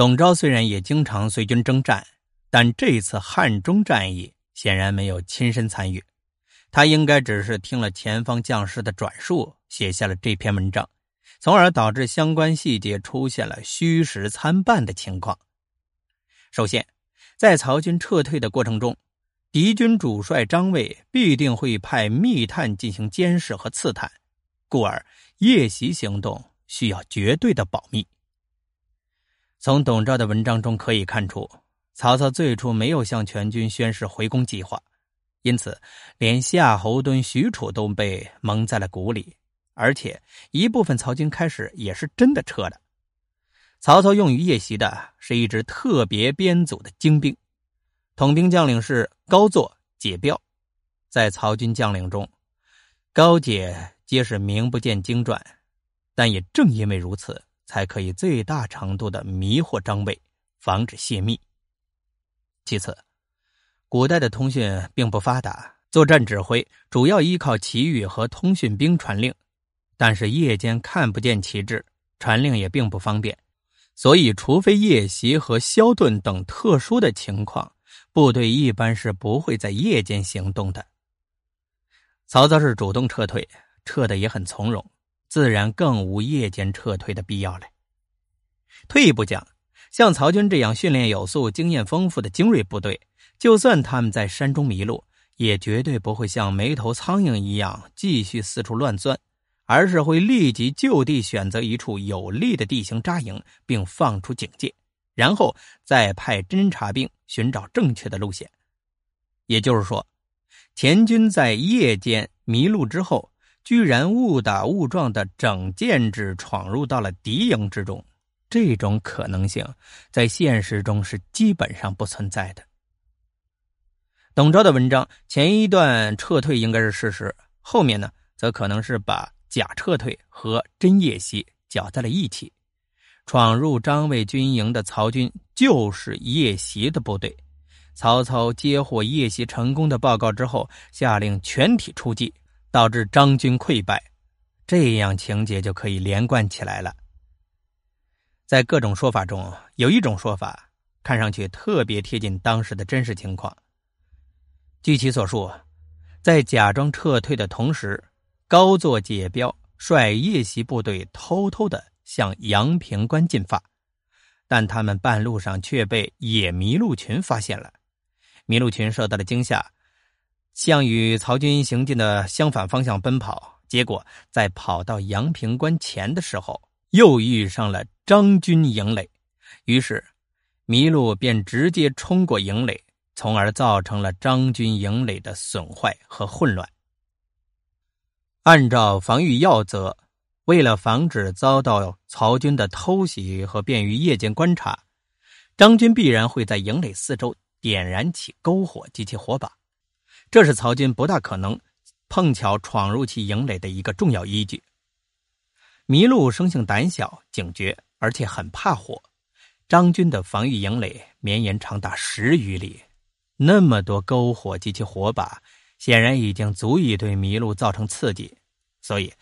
董昭虽然也经常随军征战，但这次汉中战役显然没有亲身参与，他应该只是听了前方将士的转述，写下了这篇文章，从而导致相关细节出现了虚实参半的情况。首先，在曹军撤退的过程中，敌军主帅张卫必定会派密探进行监视和刺探，故而夜袭行动需要绝对的保密。从董昭的文章中可以看出，曹操最初没有向全军宣示回攻计划，因此连夏侯惇、许褚都被蒙在了鼓里。而且一部分曹军开始也是真的撤了。曹操用于夜袭的是一支特别编组的精兵，统兵将领是高作、解彪。在曹军将领中，高解皆是名不见经传，但也正因为如此。才可以最大程度的迷惑张卫，防止泄密。其次，古代的通讯并不发达，作战指挥主要依靠旗语和通讯兵传令，但是夜间看不见旗帜，传令也并不方便，所以除非夜袭和宵遁等特殊的情况，部队一般是不会在夜间行动的。曹操是主动撤退，撤的也很从容。自然更无夜间撤退的必要了。退一步讲，像曹军这样训练有素、经验丰富的精锐部队，就算他们在山中迷路，也绝对不会像没头苍蝇一样继续四处乱钻，而是会立即就地选择一处有利的地形扎营，并放出警戒，然后再派侦察兵寻找正确的路线。也就是说，田军在夜间迷路之后。居然误打误撞的整建制闯入到了敌营之中，这种可能性在现实中是基本上不存在的。董昭的文章前一段撤退应该是事实，后面呢则可能是把假撤退和真夜袭搅在了一起。闯入张卫军营的曹军就是夜袭的部队。曹操接获夜袭成功的报告之后，下令全体出击。导致张军溃败，这样情节就可以连贯起来了。在各种说法中，有一种说法看上去特别贴近当时的真实情况。据其所述，在假装撤退的同时，高作解彪率夜袭部队偷偷的向阳平关进发，但他们半路上却被野麋鹿群发现了，麋鹿群受到了惊吓。向与曹军行进的相反方向奔跑，结果在跑到阳平关前的时候，又遇上了张军营垒，于是麋鹿便直接冲过营垒，从而造成了张军营垒的损坏和混乱。按照防御要则，为了防止遭到曹军的偷袭和便于夜间观察，张军必然会在营垒四周点燃起篝火及其火把。这是曹军不大可能碰巧闯入其营垒的一个重要依据。麋鹿生性胆小、警觉，而且很怕火。张军的防御营垒绵延长达十余里，那么多篝火及其火把，显然已经足以对麋鹿造成刺激，所以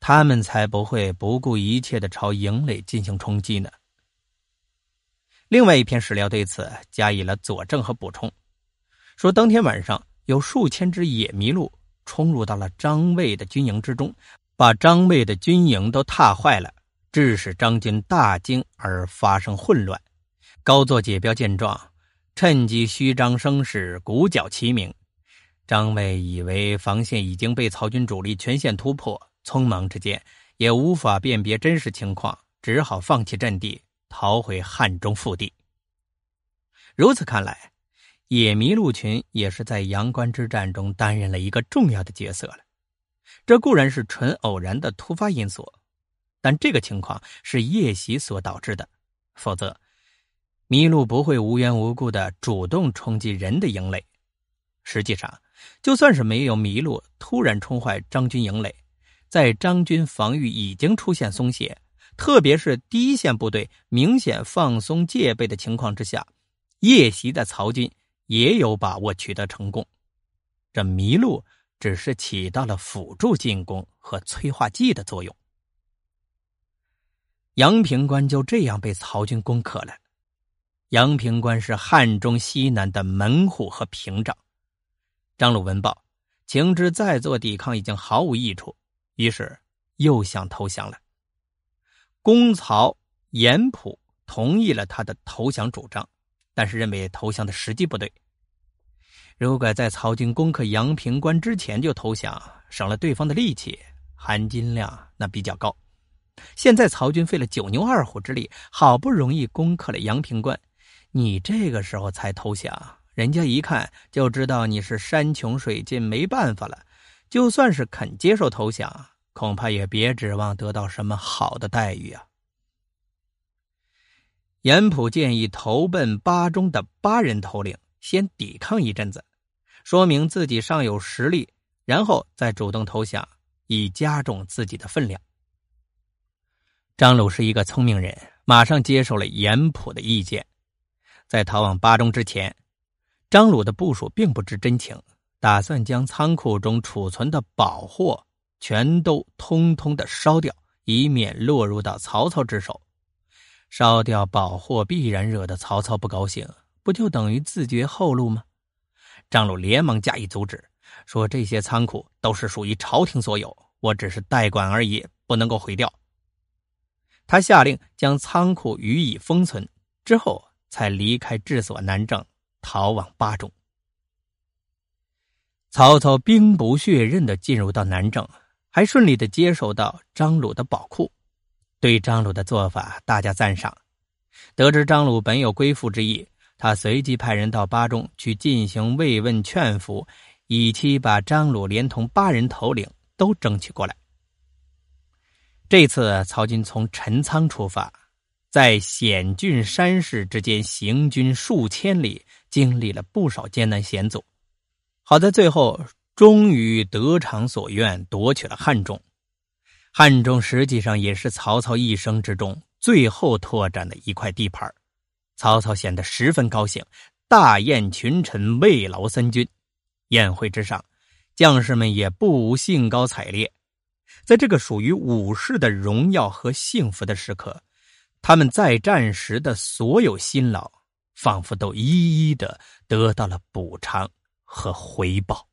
他们才不会不顾一切的朝营垒进行冲击呢。另外一篇史料对此加以了佐证和补充，说当天晚上。有数千只野麋鹿冲入到了张卫的军营之中，把张卫的军营都踏坏了，致使张军大惊而发生混乱。高作解彪见状，趁机虚张声势，鼓角齐鸣。张卫以为防线已经被曹军主力全线突破，匆忙之间也无法辨别真实情况，只好放弃阵地，逃回汉中腹地。如此看来。野麋鹿群也是在阳关之战中担任了一个重要的角色了。这固然是纯偶然的突发因素，但这个情况是夜袭所导致的，否则麋鹿不会无缘无故的主动冲击人的营垒。实际上，就算是没有麋鹿突然冲坏张军营垒，在张军防御已经出现松懈，特别是第一线部队明显放松戒备的情况之下，夜袭的曹军。也有把握取得成功，这麋鹿只是起到了辅助进攻和催化剂的作用。阳平关就这样被曹军攻克了，阳平关是汉中西南的门户和屏障。张鲁闻报，情知再做抵抗已经毫无益处，于是又想投降了。公曹严普同意了他的投降主张，但是认为投降的时机不对。如果在曹军攻克阳平关之前就投降，省了对方的力气，含金量那比较高。现在曹军费了九牛二虎之力，好不容易攻克了阳平关，你这个时候才投降，人家一看就知道你是山穷水尽没办法了。就算是肯接受投降，恐怕也别指望得到什么好的待遇啊。严普建议投奔巴中的巴人头领先抵抗一阵子，说明自己尚有实力，然后再主动投降，以加重自己的分量。张鲁是一个聪明人，马上接受了严普的意见。在逃往巴中之前，张鲁的部署并不知真情，打算将仓库中储存的宝货全都通通的烧掉，以免落入到曹操之手。烧掉宝货必然惹得曹操不高兴，不就等于自绝后路吗？张鲁连忙加以阻止，说：“这些仓库都是属于朝廷所有，我只是代管而已，不能够毁掉。”他下令将仓库予以封存，之后才离开治所南郑，逃往巴中。曹操兵不血刃的进入到南郑，还顺利的接受到张鲁的宝库。对张鲁的做法大加赞赏。得知张鲁本有归附之意，他随即派人到巴中去进行慰问劝服，以期把张鲁连同八人头领都争取过来。这次曹军从陈仓出发，在险峻山势之间行军数千里，经历了不少艰难险阻，好在最后终于得偿所愿，夺取了汉中。汉中实际上也是曹操一生之中最后拓展的一块地盘曹操显得十分高兴，大宴群臣，慰劳三军。宴会之上，将士们也不无兴高采烈。在这个属于武士的荣耀和幸福的时刻，他们在战时的所有辛劳，仿佛都一一的得到了补偿和回报。